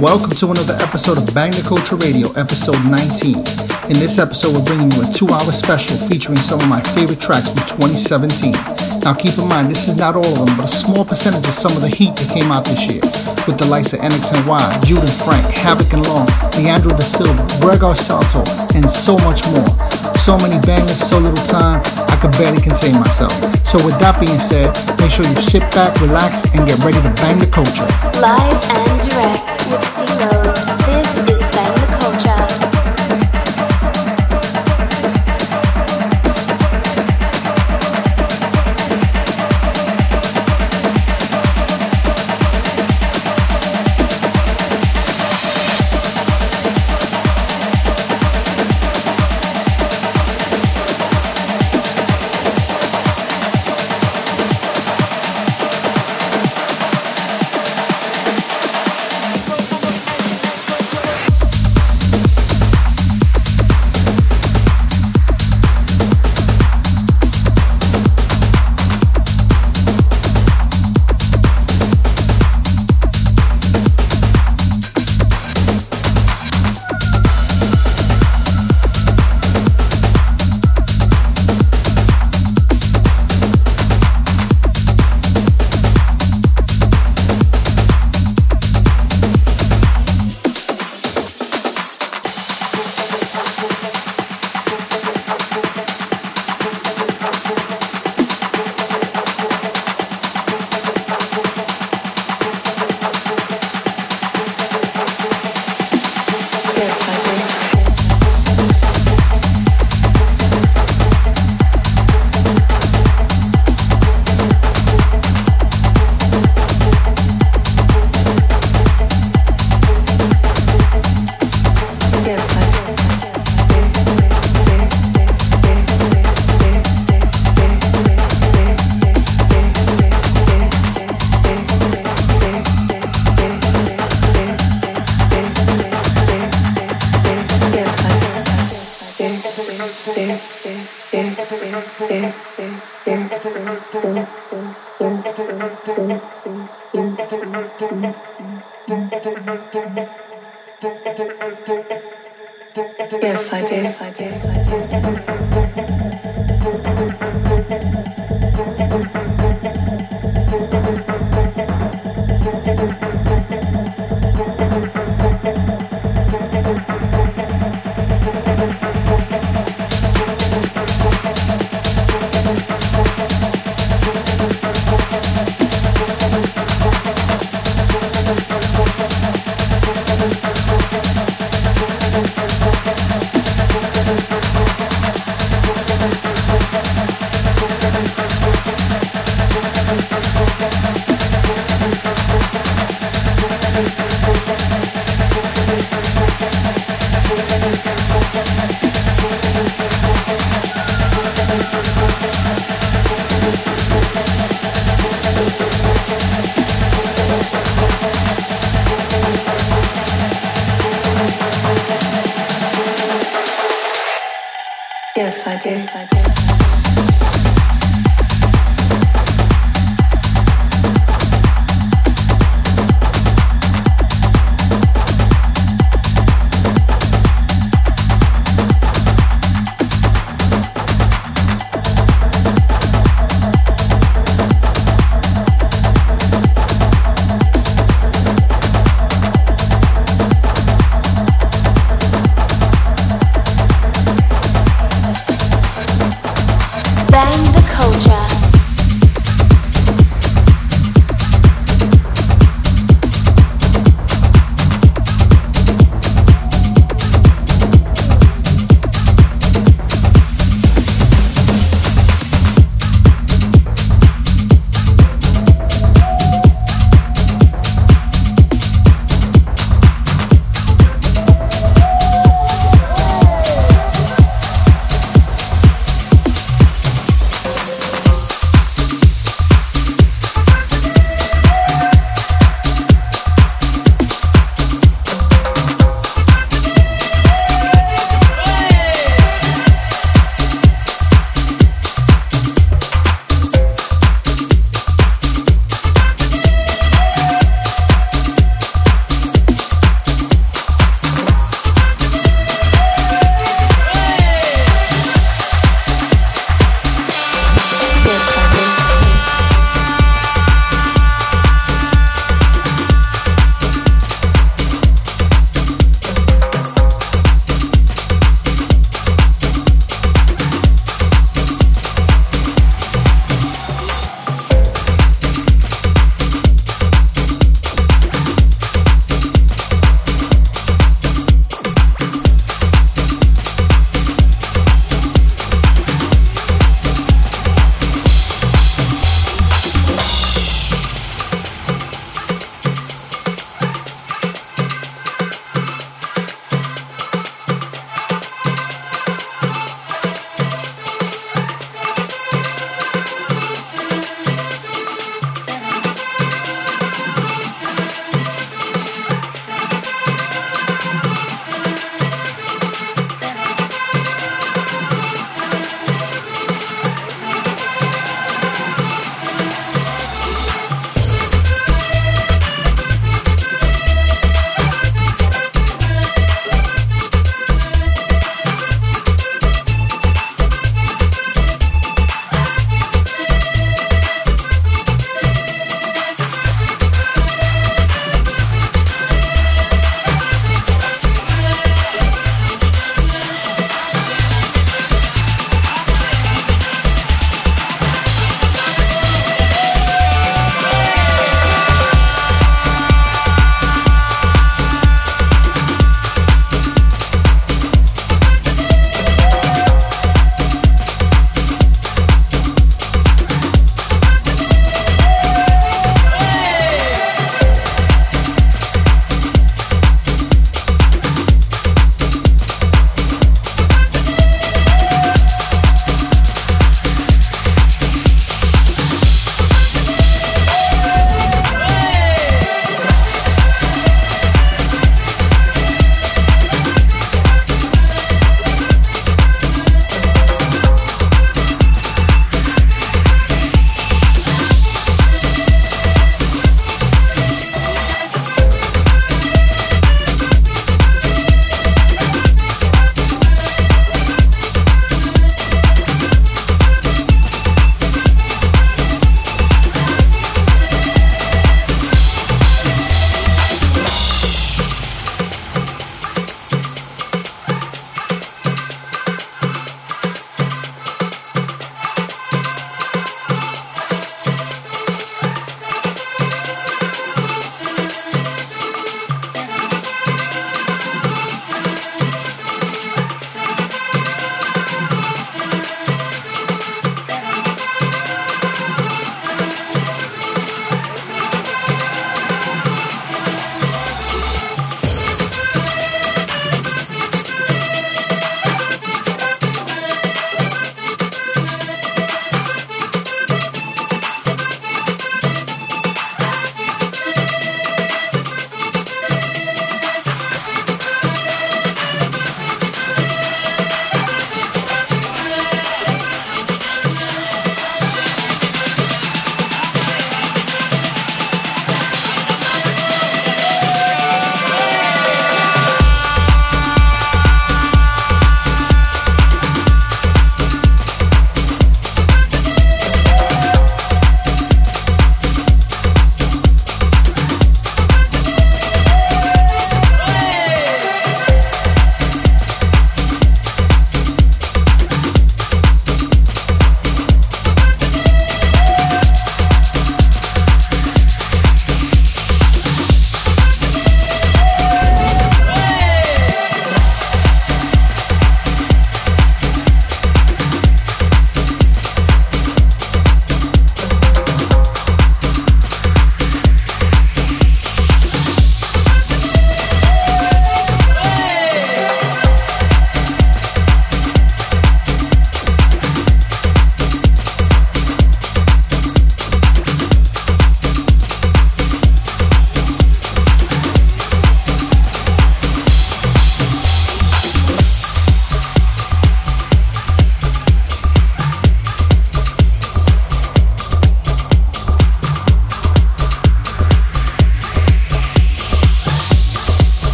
Welcome to another episode of Bang the Culture Radio, episode 19. In this episode, we're bringing you a two hour special featuring some of my favorite tracks from 2017. Now, keep in mind, this is not all of them, but a small percentage of some of the heat that came out this year, with the likes of NXNY, Jude and Frank, Havoc and Lawn, Leandro da Silva, Gregor Salto, and so much more. So many bangers, so little time, I could barely contain myself. So with that being said, make sure you sit back, relax, and get ready to bang the culture. Live and direct with Stilo.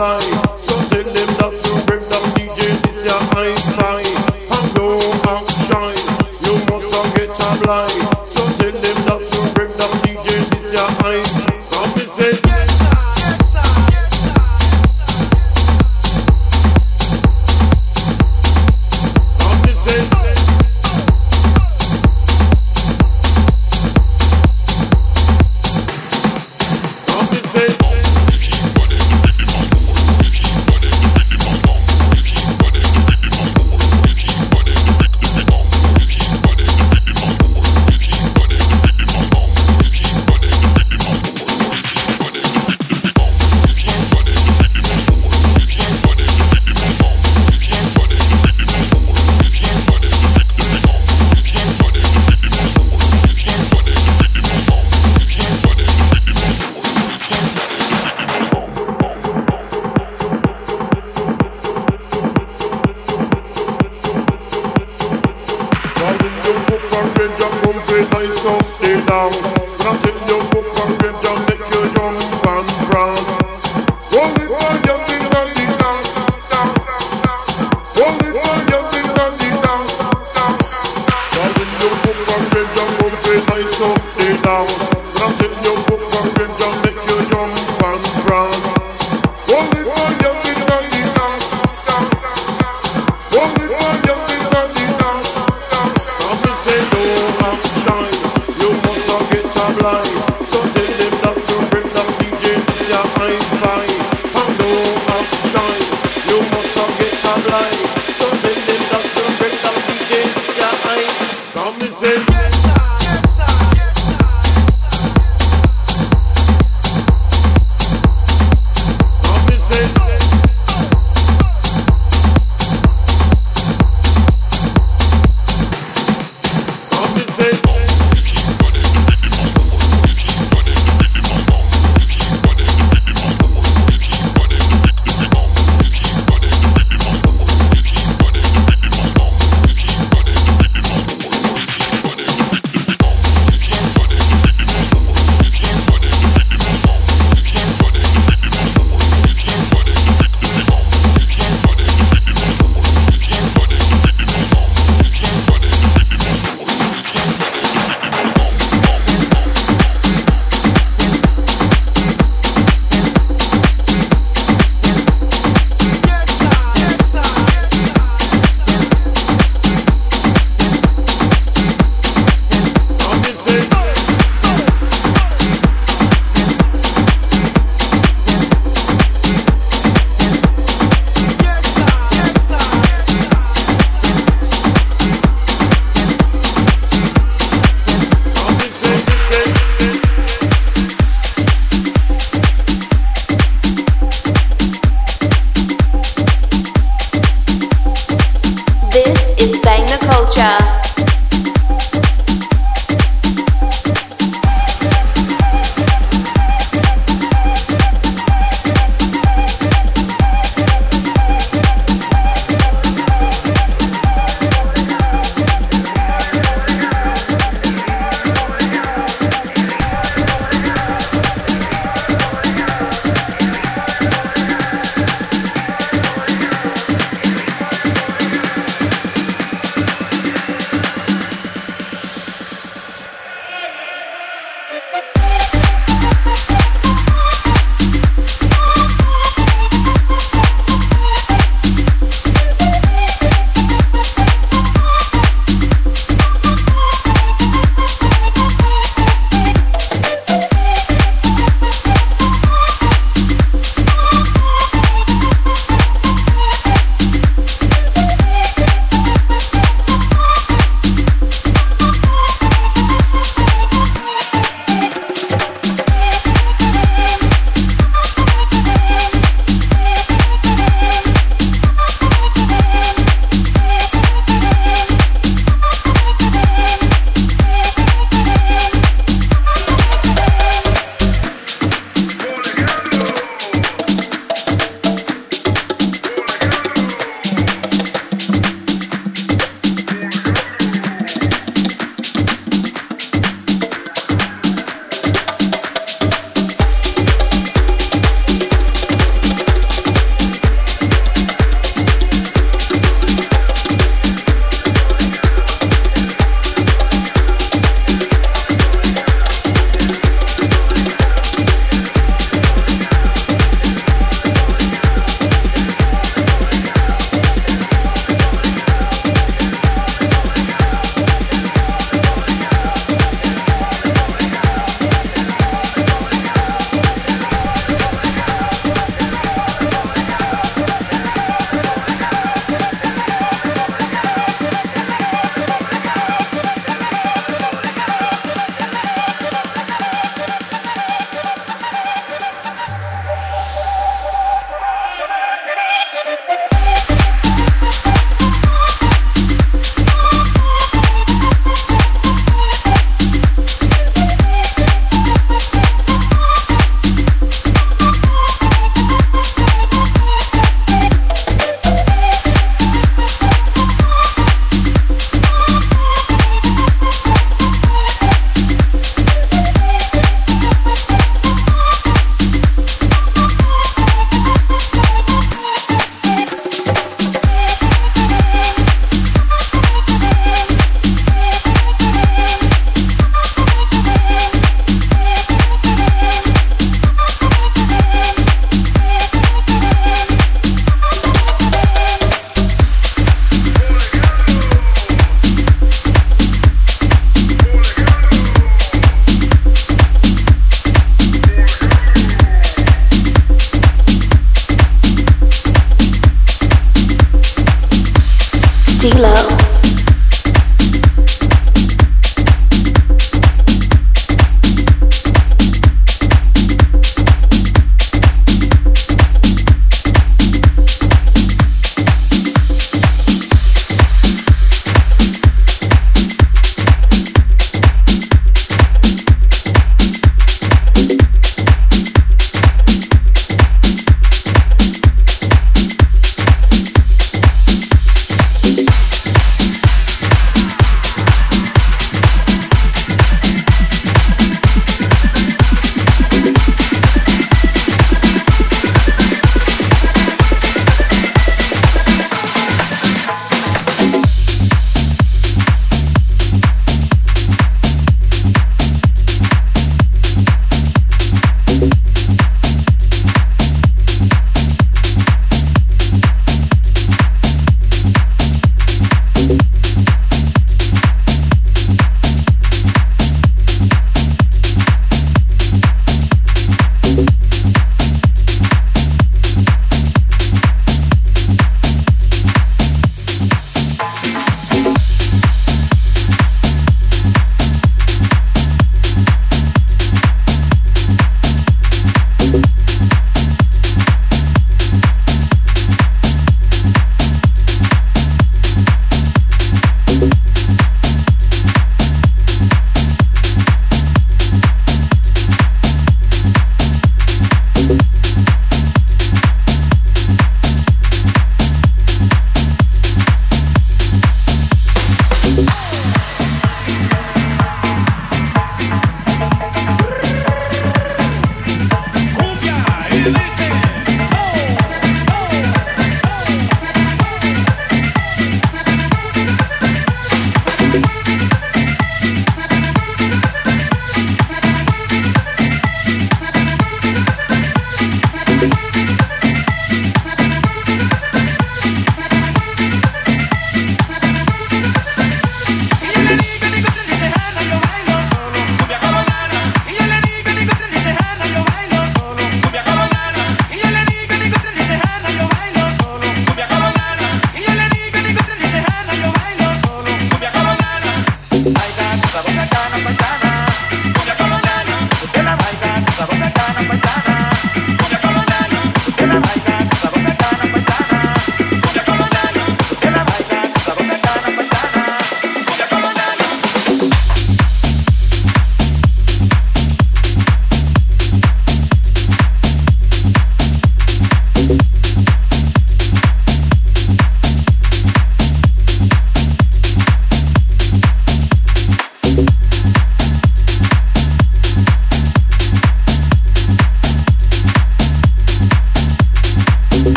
flow.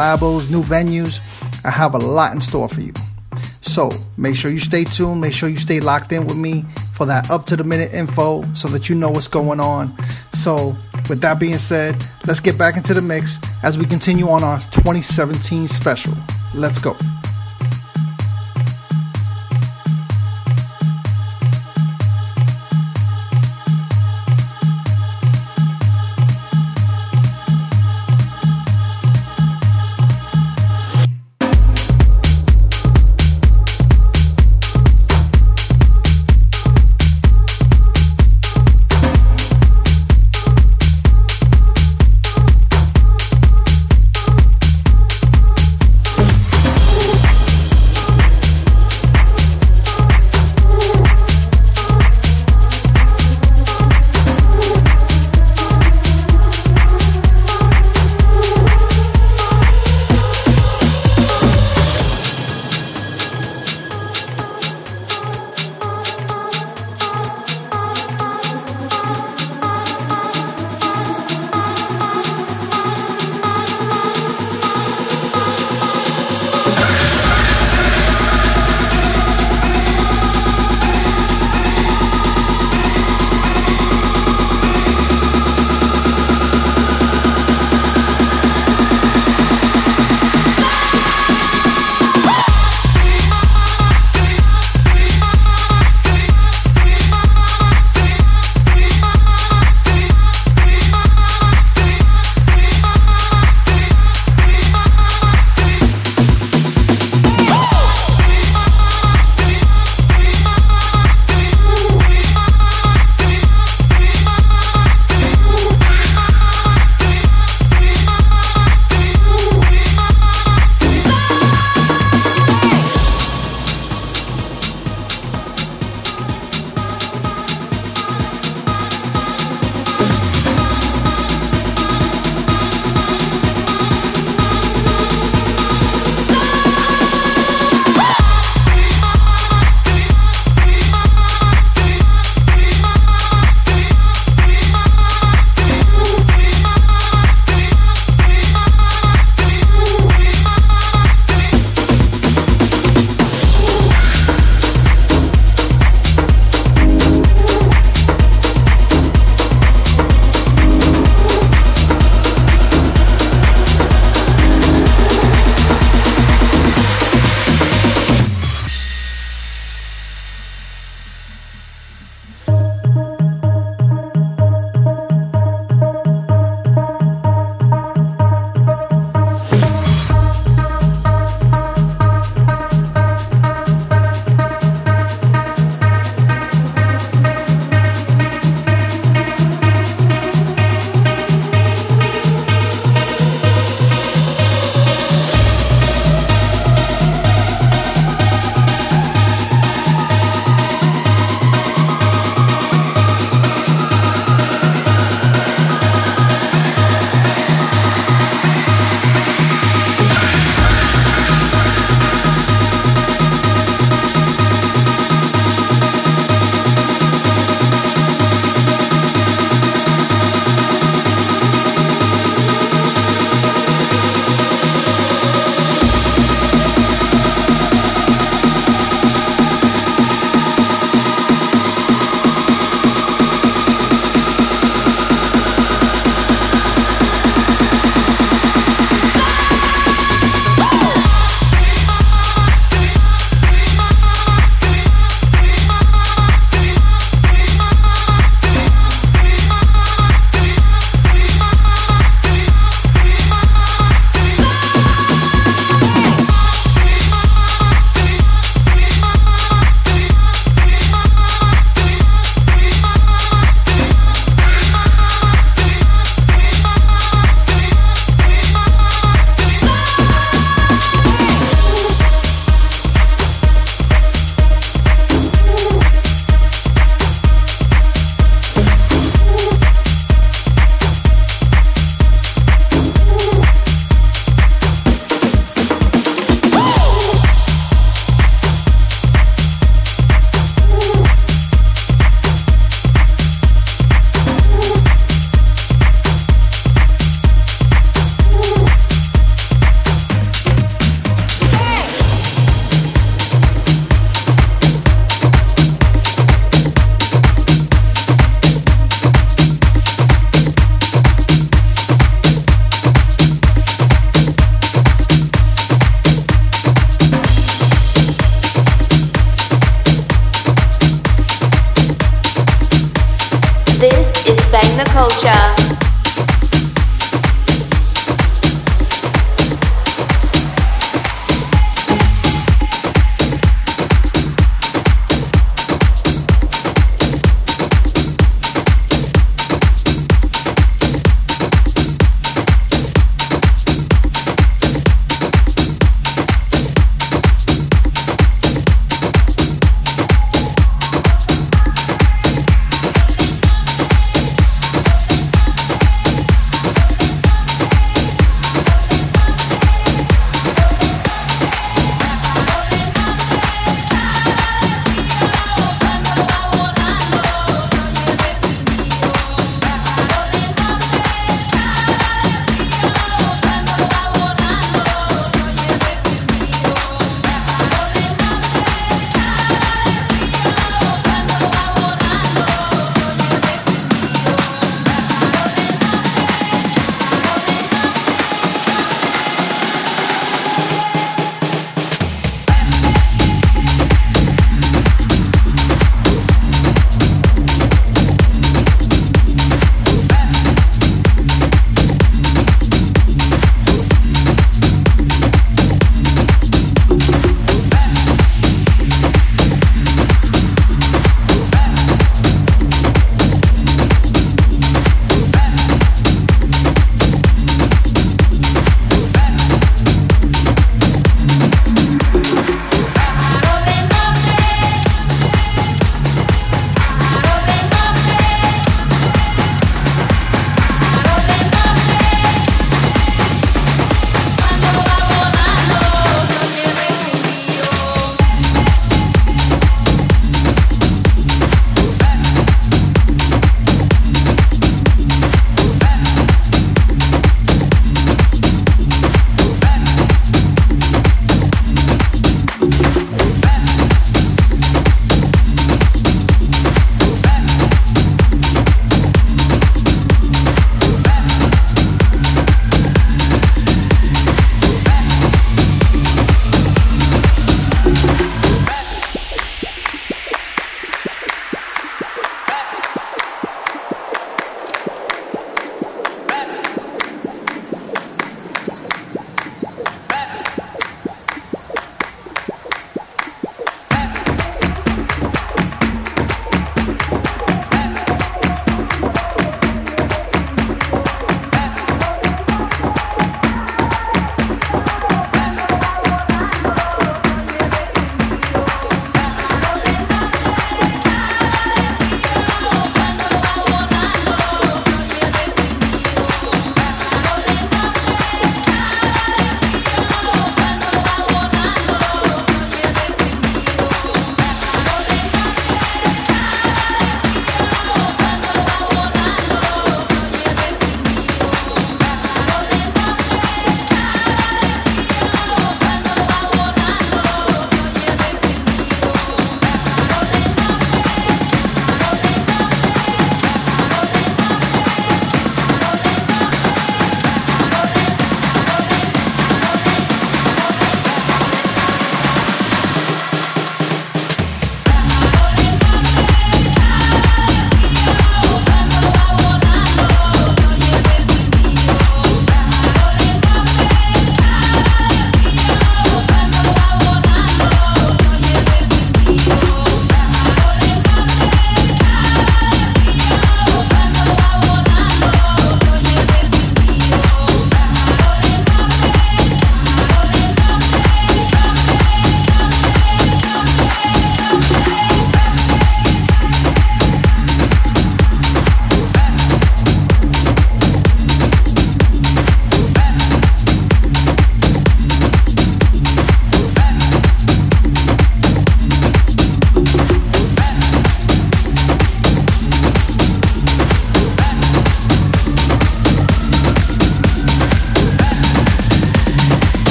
Collabos, new venues. I have a lot in store for you. So make sure you stay tuned. Make sure you stay locked in with me for that up to the minute info so that you know what's going on. So, with that being said, let's get back into the mix as we continue on our 2017 special. Let's go.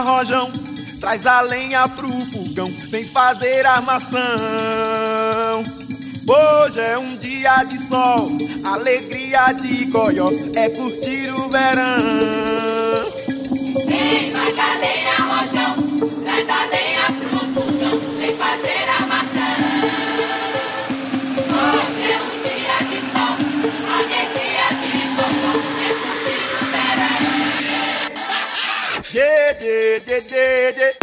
Rojão. Traz a lenha pro fogão, vem fazer armação. Hoje é um dia de sol, alegria de goió, é curtir o verão. Vem, lenha, rojão, traz a lenha Yeah, yeah, yeah, yeah,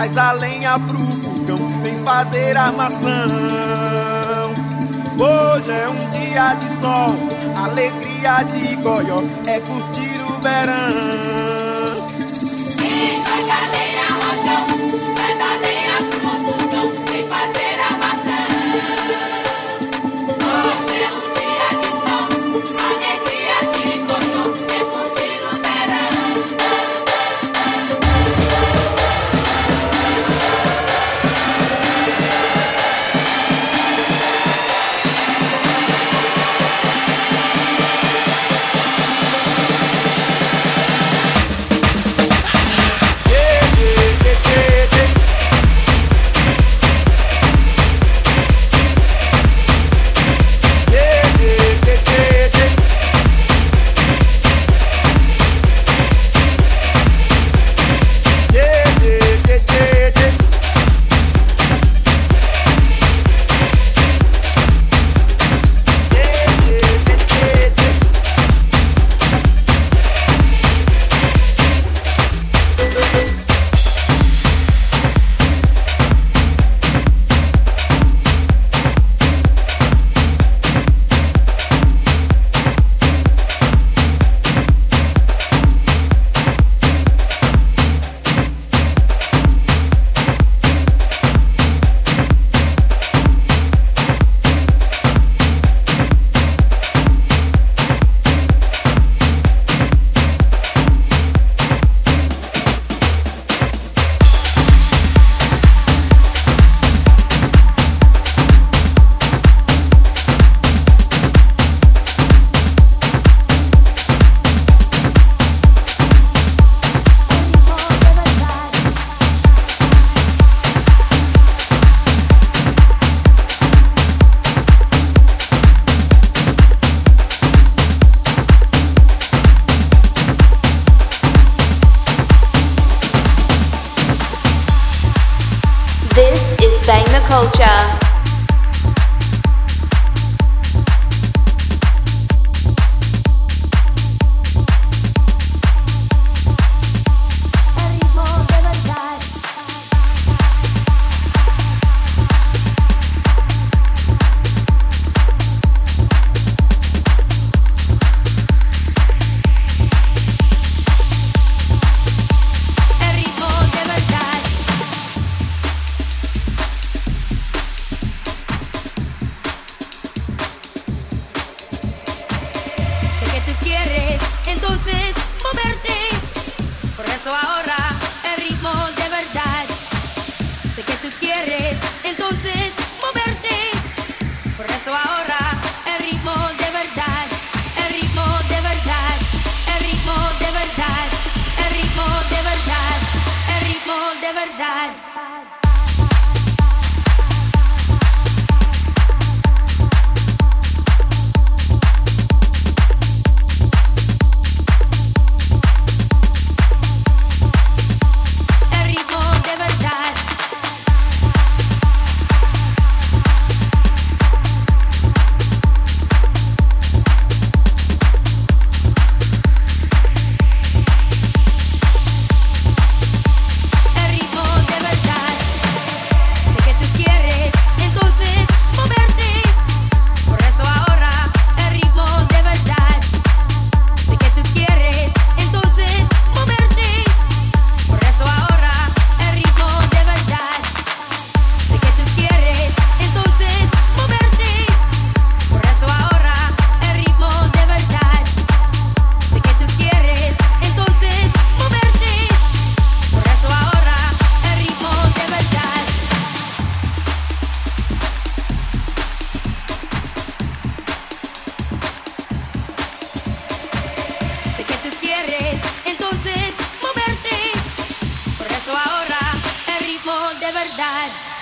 Traz a lenha pro fogão, vem fazer armação. Hoje é um dia de sol, alegria de goió, é curtir o verão. Dad.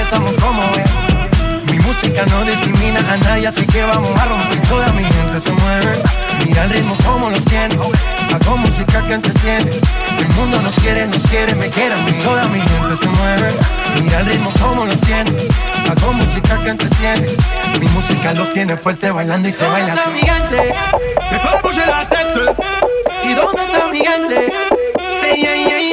Empezamos como es. Mi música no discrimina a nadie, así que vamos a romper. Toda mi gente se mueve. Mira el ritmo como los tiene. Hago música que entretiene. El mundo nos quiere, nos quiere, me quiere a mí. Toda mi gente se mueve. Mira el ritmo como los tiene. Hago música que entretiene. Mi música los tiene fuerte bailando y se baila. ¿Dónde está mi gente? Me fue a la tête. ¿Y dónde está mi gente? Sí, yeah, yeah, yeah.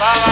Bábala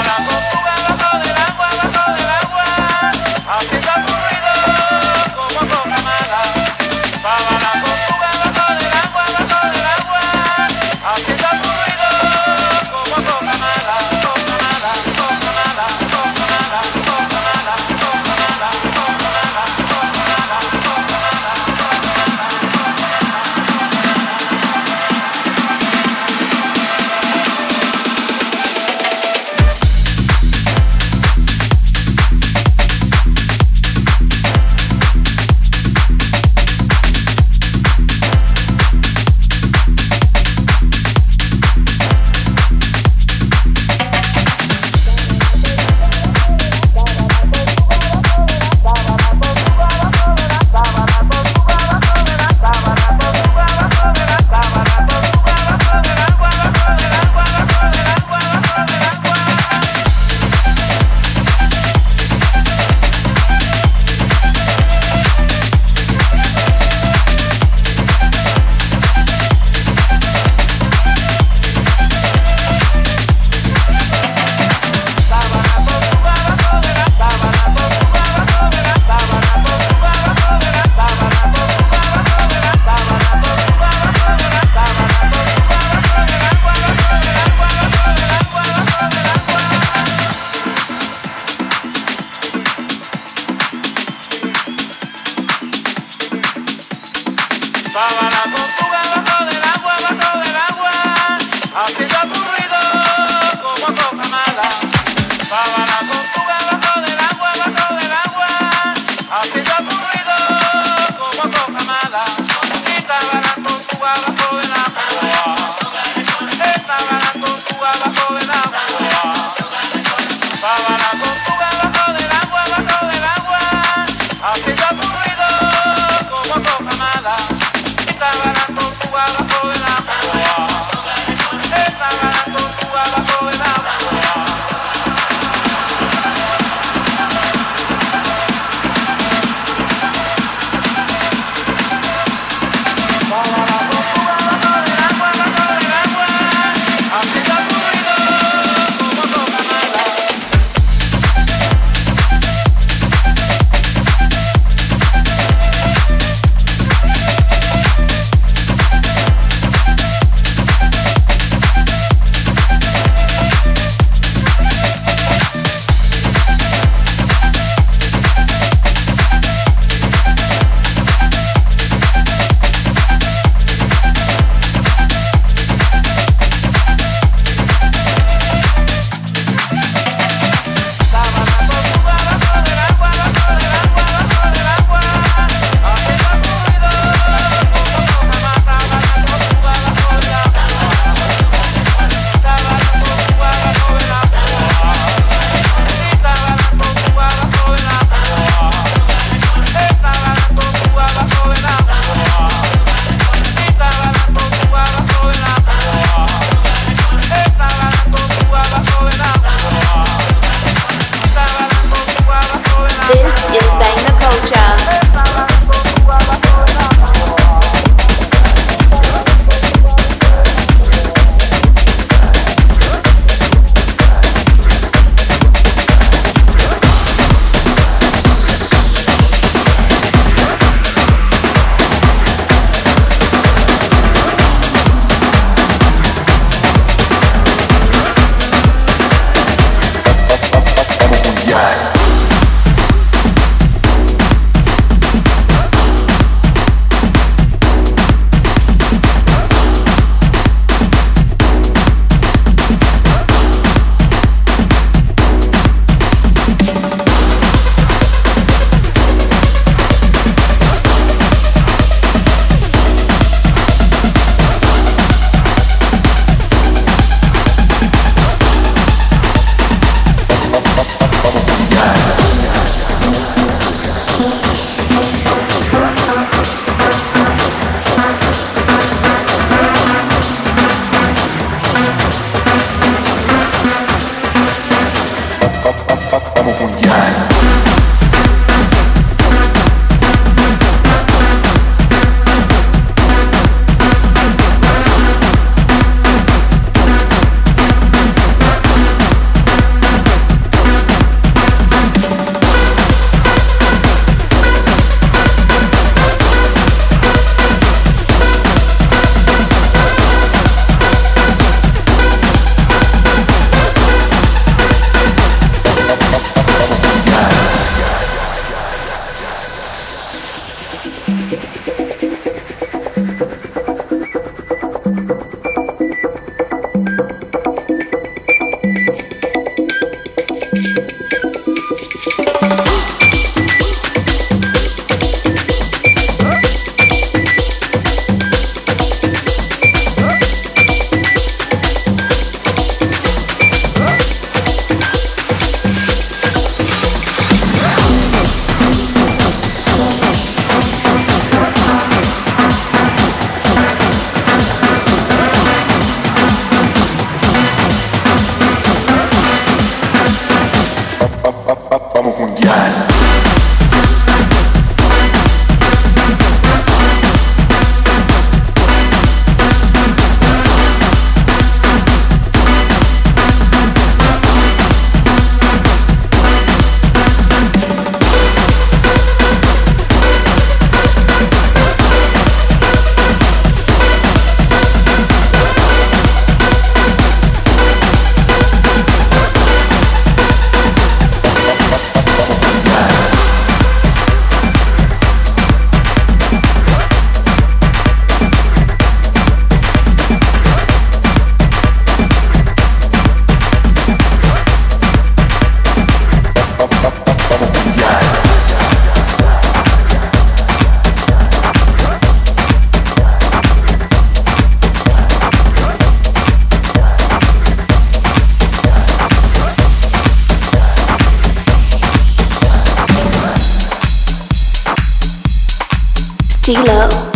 Stilo.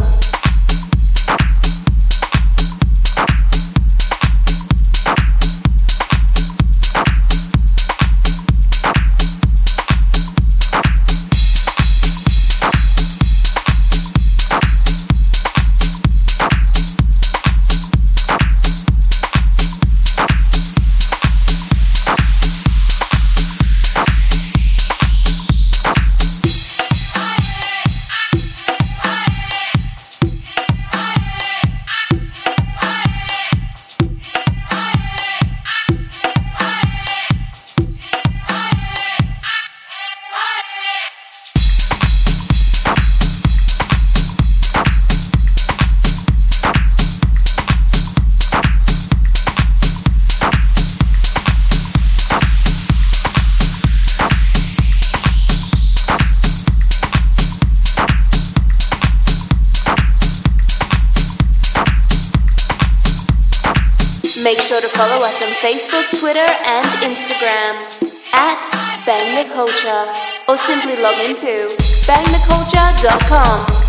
Culture or simply log into bangtheculture.com.